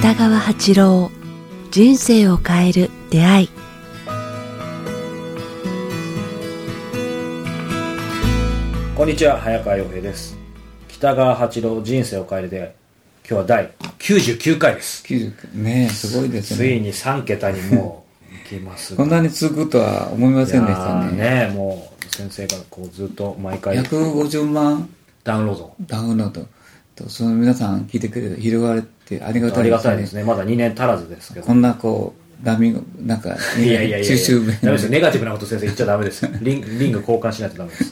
北川八郎人生を変える出会い。こんにちは早川洋平です。北川八郎人生を変える出会い。今日は第99回です。90ねえすごいですついねに3桁にもきますこんなに続くとは思いませんでしたね。ねもう先生がこうずっと毎回150万ダウンロード。ダウンロード。とその皆さん聞いてくれて広がるってありがたありいですね。がたいですね。まだ2年足らずですけど。こんなこうダミングなんかいやいやいやいや。ダメですよ。ネガティブなこと先生言っちゃダメです。よ リンリング交換しないとダメです。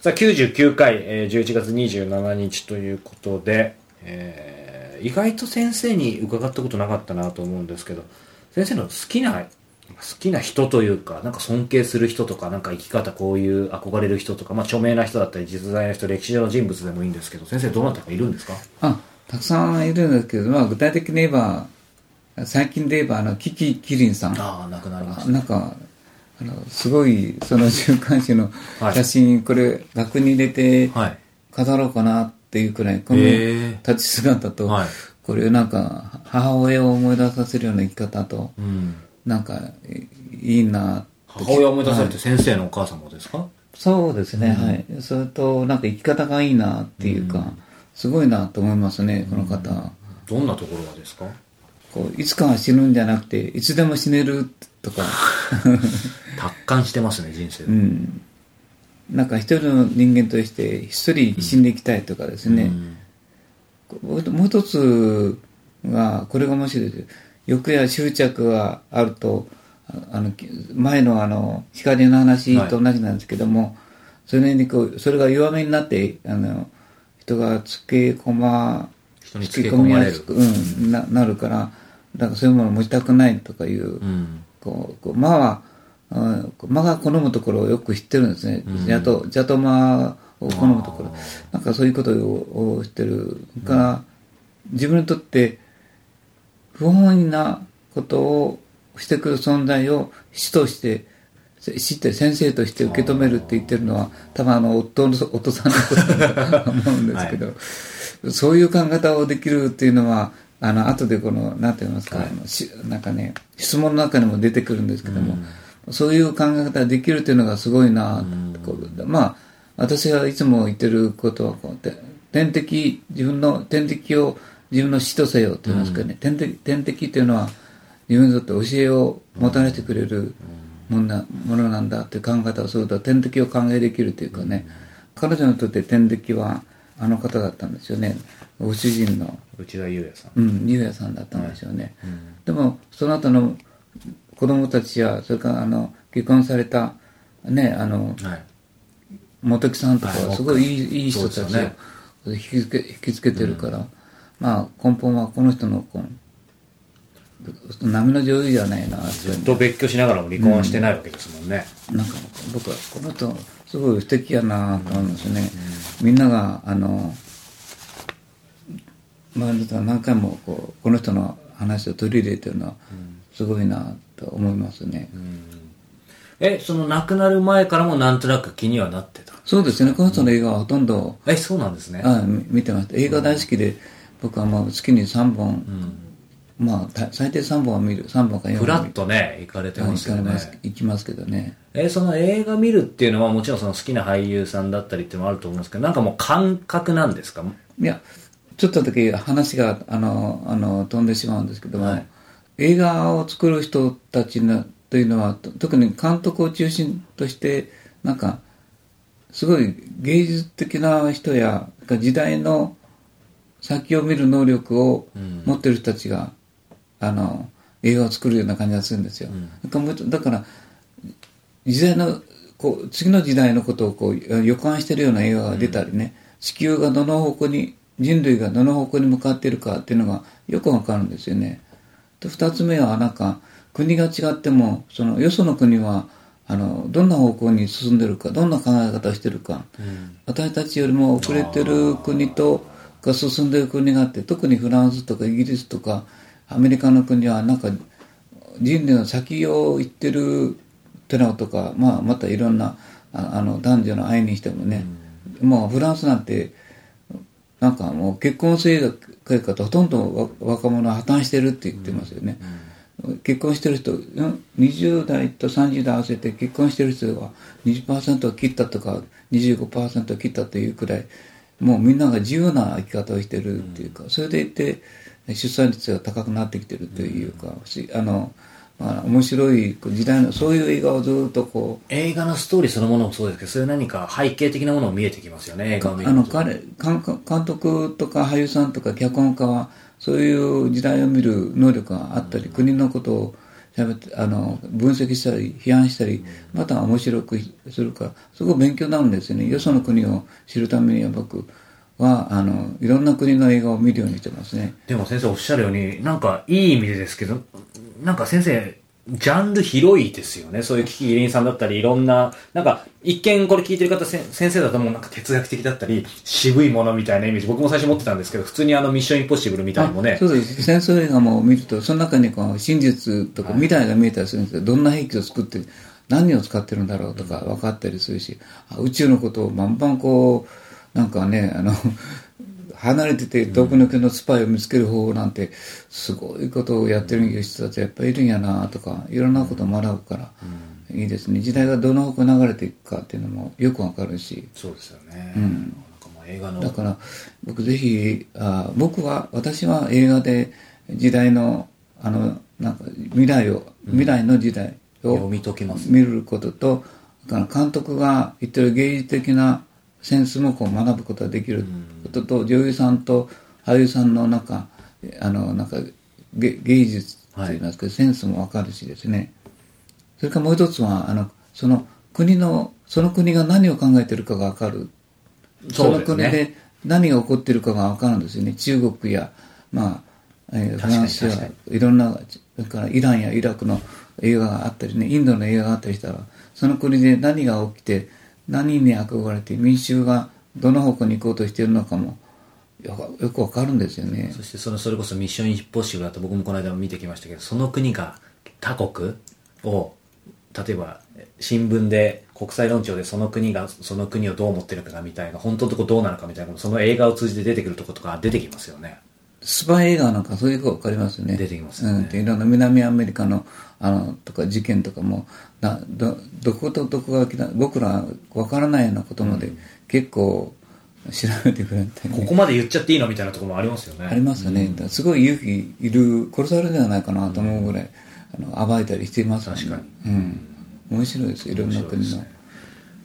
さあ99回、えー11月27日ということで、えー意外と先生に伺ったことなかったなと思うんですけど先生の好きな好きな人というかなんか尊敬する人とかなんか生き方こういう憧れる人とか、まあ、著名な人だったり実在の人歴史上の人物でもいいんですけど先生どなたか？いるんですかあたくさんいるんですけど、まあ、具体的に言えば最近で言えばあのキキキリンさん。ああ亡くなりました。なんかあのすごいその週刊誌の写真、これ額に入れてはい。飾ろうかなっていうくらいこの立ち姿と、はい。これなんか母親を思い出させるような生き方と、うんなんかいいな母親を思い出されて先生のお母様ですか、そうですね、はい。それとなんか生き方がいいなっていうか、すごいなと思いますねこの方、どんなところがですか？こういつかは死ぬんじゃなくていつでも死ねるとか。達観してますね人生で、うん。なんか一人の人間として一人死んでいきたいとかですね、もうもう一つがこれが面白いです欲や執着があるとああの前のあの光の話と同じなんですけども、それにこうそれが弱めになってあの人がつけ込ま人につけ込まれる。つけ込みやすく、うん、ななるからだからそういうものを持ちたくないとかいう、うん。こうこう馬は、うん、馬が好むところをよく知ってるんですね、ジャトジャト馬を好むところ。なんかそういうことを知ってるから、自分にとって不本意なことをしてくる存在を師として知って先生として受け止めるって言ってるのは多分あの夫の夫さんのことだと思うんですけど、そういう考え方をできるっていうのはあの後でこの何て言いますか、あのしなんかね質問の中にも出てくるんですけども、そういう考え方ができるっていうのがすごいな、こうまあ私がいつも言ってることはこうて天敵自分の天敵を自分の死とせよと言いますかね、天敵天敵っていうのは自分にとって教えをもたらしてくれるもんなものなんだっていう考え方をすると天敵を考えできるというかね、彼女にとって天敵はあの方だったんですよね。ご主人の。内田裕也さん。うん、優也さんだったんでしょうね、でもその後の子供たちやそれからあの結婚されたねあのはい。本木さんとかはいはすごいいい,、いい人たちを引きつけ引きつけてるから、まあ根本はこの人のこう波の女優じゃないなずっと別居しながらも離婚はしてないわけですもんね、なんか僕はこの人すごい素敵やなと思うんですよね、みんながあのまあ何回もこうこの人の話を取り入れてるのはすごいなと思いますね、えその亡くなる前からもなんとなく気にはなってた？そうですね。この人の映画はほとんど、えそうなんですね。あみ見てました。映画大好きで、僕はもう月に3本、まあた最低3本は見る3本か4本フラッとね行かれてはいますよね。行きますけどね。えその映画見るっていうのはもちろんその好きな俳優さんだったりっていうのもあると思うんですけどなんかもう感覚なんですか？いやちょっとだけ話があのあの飛んでしまうんですけども、はい。映画を作る人たちのというのはと特に監督を中心としてなんかすごい芸術的な人や時代の先を見る能力を持ってる人たちが、あの映画を作るような感じがするんですよ、だからだから時代のこう次の時代のことをこう予感してるような映画が出たりね、地球がどの方向に人類がどの方向に向かっているかっていうのがよくわかるんですよね。で二つ目はなんか国が違ってもそのよその国はあのどんな方向に進んでるかどんな考え方をしてるか、私たちよりも遅れてる国とが進んでる国があって特にフランスとかイギリスとかアメリカの国はなんか人類の先を行ってるってのとか、まあ、またいろんなああの男女の愛にしてもね、もうフランスなんてなんかもう結婚生活とほとんど若者は破綻してるって言ってますよね、結婚してる人20代と30代合わせて結婚してる人は20%を切ったとか25%を切ったというくらいもうみんなが自由な生き方をしてるっていうか、それでいて出産率が高くなってきてるというか、あのまあ、面白い時代のそういう映画をずっとこう映画のストーリーそのものもそうですけどそういう何か背景的なものも見えてきますよね映画を見るあの彼監監督とか俳優さんとか脚本家はそういう時代を見る能力があったり、国のことをあの分析したり批判したりまた面白くするかすごい勉強になるんですよね。よその国を知るためには僕はあのいろんな国の映画を見るようにしてますね。でも先生おっしゃるようになんかいい意味でですけどなんか先生ジャンル広いですよね。そういうキキキリンさんだったり、いろんな、なんか、一見これ聞いてる方先生だともうなんか哲学的だったり、渋いものみたいなイメージ、僕も最初持ってたんですけど、普通にあのミッションインポッシブルみたいのもね。そうです。戦争映画も見ると、その中にこう真実とか未来が見えたりするんですよ。どんな兵器を作って何を使ってるんだろうとか分かったりするし、宇宙のことをバンバンこう、なんかね、あの、離れてて遠くの国のスパイを見つける方法なんてすごいことをやってる人たちやっぱりいるんやなとかいろんなことを学ぶから、いいですね。時代がどの方向流れていくかっていうのもよくわかるし。そうですよね、うん、だから僕ぜひあ僕は私は映画で時代のあのなんか未来を未来の。時代を見ることと、監督が言ってる芸術的なセンスもこう学ぶことができる。ことと、女優さんと俳優さんのなんかあのなんか芸術といいますか、はい、センスも分かるしですね。それからもう一つはあのその国のその国が何を考えてるかが分かる。そ,、の国で何が起こってるかが分かるんですよね。中国や、まあえー、フランスやいろんなそれからイランやイラクの映画があったりねインドの映画があったりしたらその国で何が起きて何に憧れて民衆がどの方向に行こうとしているのかもよくわかるんですよね。そしてそのそれこそミッションインポッシブルだと僕もこの間も見てきましたけどその国が他国を例えば新聞で国際論調でその国がその国をどう思ってるかみたいな本当のとこどうなのかみたいなその映画を通じて出てくるとことか出てきますよね。スパイ映画なんかそういうこと分かりますよね。出てきますよね、うん、いろんな南アメリカのあのとか事件とかもなどどことどこが来た僕ら分からないようなことまで結構調べてくれて、ね、ここまで言っちゃっていいのみたいなところもありますよね。ありますよね、うん、すごい勇気いる殺されるんじゃないかなと思うぐらい、うん、あの暴いたりしています確かに、うん、面白いですいろんな国の。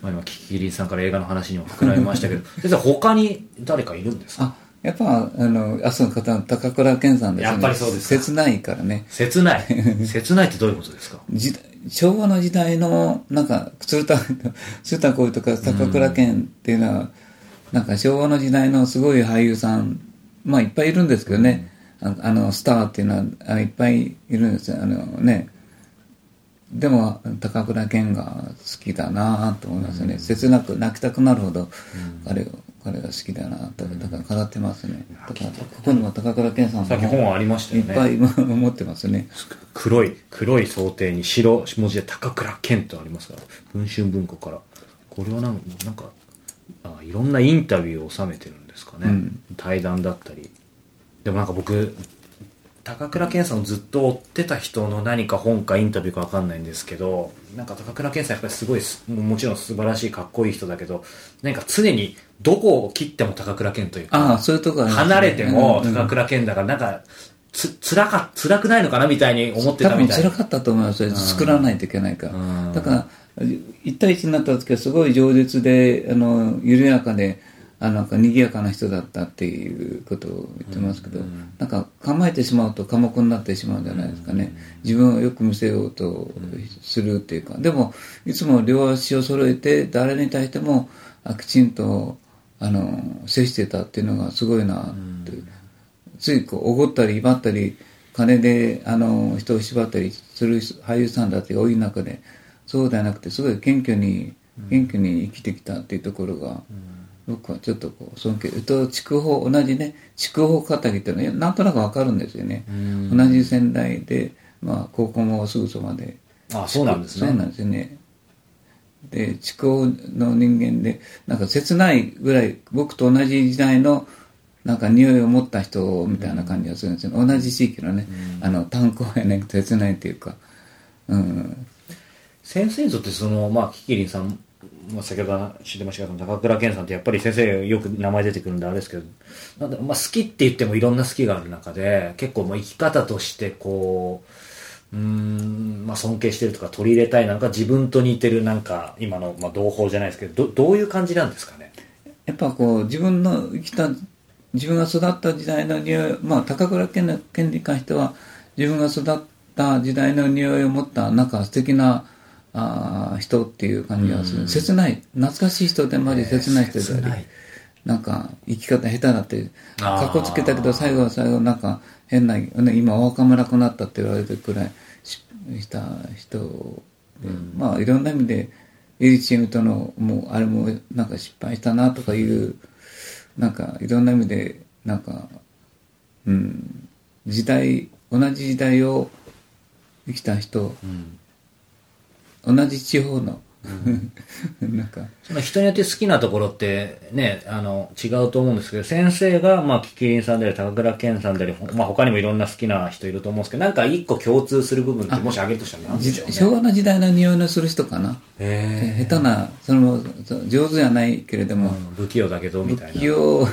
まあ、今キキリンさんから映画の話にも膨らみましたけど。先生他に誰かいるんですか？やっぱ、あの、明日の方の高倉健さんですね。やっぱりそうです切ないからね。切ない？切ないってどういうことですか？昭和の時代の、なんか、鶴田、鶴田浩とか高倉健っていうのは、なんか昭和の時代のすごい俳優さん、まあいっぱいいるんですけどね。ああの、スターっていうのはあいっぱいいるんですよ。あのね。でも、高倉健が好きだなと思いますよね。切なく泣きたくなるほど、彼を彼が好きだなとだから飾ってますね。だからここにも高倉健さんさっき本ありましたよね。いっぱい 持ってますね。黒い黒い想定に白文字で高倉健とありますから文春文庫から。これはなんなんかあいろんなインタビューを収めてるんですかね、うん、対談だったり。でもなんか僕高倉健さんをずっと追ってた人の何か本かインタビューか分かんないんですけどなんか高倉健さんやっぱりすごいもちろん素晴らしいかっこいい人だけどなんか常にどこを切っても高倉健というかあそういうとこ、ね、離れても高倉健だからなんかつ辛か辛くないのかなみたいに思ってたみたい多分辛かったと思います作らないといけないから、だから1対1になった時はすごい饒舌であの緩やかであなんか賑やかな人だったっていうことを言ってますけど、うん、なんか構えてしまうと寡黙になってしまうんじゃないですかね、自分をよく見せようとするっていうか、でもいつも両足を揃えて誰に対してもきちんとあの接してたっていうのがすごいなって、うん、ついこうおごったり威張ったり金であの人を縛ったりする俳優さんだって多い中でそうではなくてすごい謙虚に謙虚に生きてきたっていうところが、うん僕はちょっとこう尊敬と筑豊同じね筑豊語りっていうのはなんとなくわかるんですよね。同じ仙台で、まあ、高校もすぐそばで。あそうなんですね。そうなんですよね。で地高の人間でなんか切ないぐらい僕と同じ時代のなんか匂いを持った人みたいな感じがするんですよ、同じ地域のね、あの炭鉱やね切ないっていうか、うん、先生にとってそのまあキキリンさんまあ、先ほど知ってましたけど高倉健さんってやっぱり先生よく名前出てくるんであれですけどなんだまあ、好きって言ってもいろんな好きがある中で結構もう生き方としてこううん、まあ、尊敬してるとか取り入れたいなんか自分と似てるなんか今の、まあ、同胞じゃないですけどどどういう感じなんですかね？やっぱこう自分の生きた自分が育った時代の匂いまあ高倉健の件に関しては自分が育った時代の匂いを持ったなんか素敵なあー人っていう感じがする、切ない。懐かしい人でもあり切ない人であり、切なんか生き方下手だってかっこつけたけど最後は最後なんか変な、ね、今お若村くなったって言われてるくらいしした人で、まあいろんな意味でエリチームとのもうあれもなんか失敗したなとかいうなんかいろんな意味でなんかうん時代同じ時代を生きた人、同じ地方の、なんか。その人によって好きなところってね、あの、違うと思うんですけど、先生が、まあ、キキリンさんであり、高倉健さんであり、まあ、他にもいろんな好きな人いると思うんですけど、なんか一個共通する部分って、もし挙げるとしたら何でじしょうね。昭和の時代の匂いのする人かな、へ下手なそのそ上手じゃないけれども、ー不器用だけど、みたいな。器用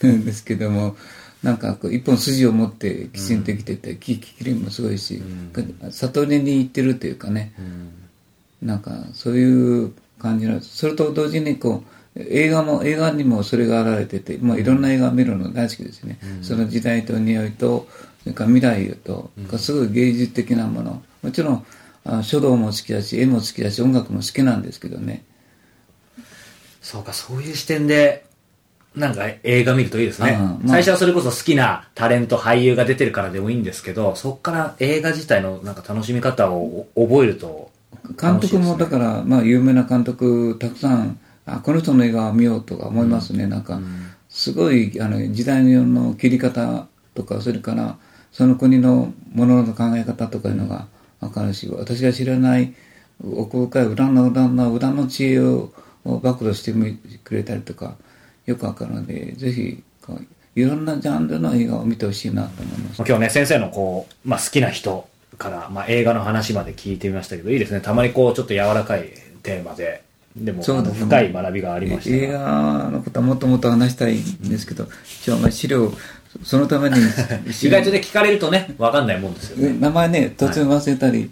なんですけどもなんかこう一本筋を持ってきちんと生きてて、キキキリンもすごいし、悟りに行ってるというかね、なんかそういう感じなんですそれと同時にこう映画も映画にもそれが現れてて、まあ、いろんな映画を見るの大好きですね、その時代と匂いとそれから未来と、すごい芸術的なもの。もちろんあ書道も好きだし絵も好きだし音楽も好きなんですけどね。そうか、そういう視点で、なんか映画見るといいですね。うんまあ。最初はそれこそ好きなタレント、俳優が出てるからでもいいんですけど、そこから映画自体のなんか楽しみ方を覚えると、監督もだから、まあ、有名な監督たくさんあこの人の映画を見ようとか思いますね、なんかすごいあの時代の切り方とかそれからその国のものの考え方とかいうのが分かるし私が知らない奥深い裏の裏の裏の知恵を暴露してくれたりとかよく分かるのでぜひいろんなジャンルの映画を見てほしいなと思います。今日ね、先生のこう、まあ、好きな人から、まあ、映画の話まで聞いてみましたけど、いいですね。たまにこう、ちょっと柔らかいテーマで、でも、深い学びがありました映が画のことはもっともっと話したいんですけど、一応まあ資料、そのために、意外とね、聞かれるとね、わかんないもんですよね。名前ね、途中忘れたり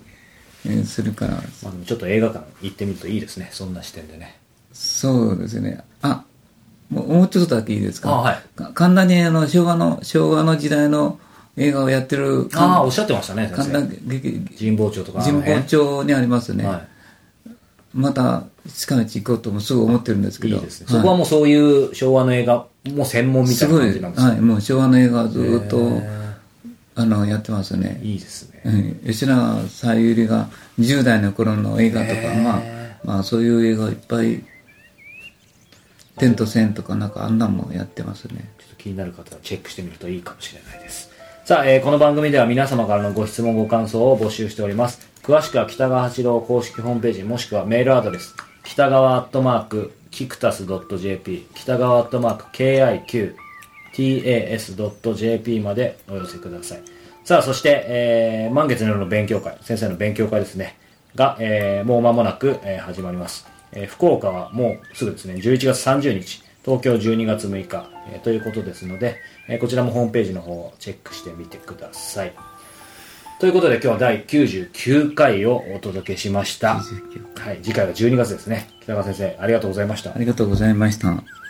えーするから、まあ、ちょっと映画館行ってみるといいですね。そんな視点でね。そうですね。あ、もうちょっとだけいいですか？あはいか神田にあの昭和の、昭和の時代の映画をやってるああ、おっしゃってましたね、先神田生。劇神保町とか。神辺保町にありますね。はまた近いうち行こうともすぐ思ってるんですい。けど。いいですね。そこはもうそういう昭和の映画、もう専門みたいなすごい、感じなんですね。はい、もう昭和の映画をずっと、へあの、やってますね。いいですね。うん吉永小百合が10代の頃の映画とか、まあ、まあそういう映画いっぱい、天と線とかなんかあんなんもやってますね。ちょっと気になる方はチェックしてみるといいかもしれないです。さあ、えーこの番組では皆様からのご質問ご感想を募集しております。詳しくは北川八郎公式ホームページもしくはメールアドレス、北川アットマーク、キクタス .jp、北川アットマーク、KIQTAS.jp までお寄せください。さあ、そして、えー満月の夜の勉強会、先生の勉強会ですね、が、えーもう間もなく、えー始まります。えー福岡はもうすぐですね、11月30日、東京12月6日、えーということですので、えーこちらもホームページの方をチェックしてみてください。ということで今日は第99回をお届けしました。99はい、次回は12月ですね。北川先生、ありがとうございましたあ。りがとうございました。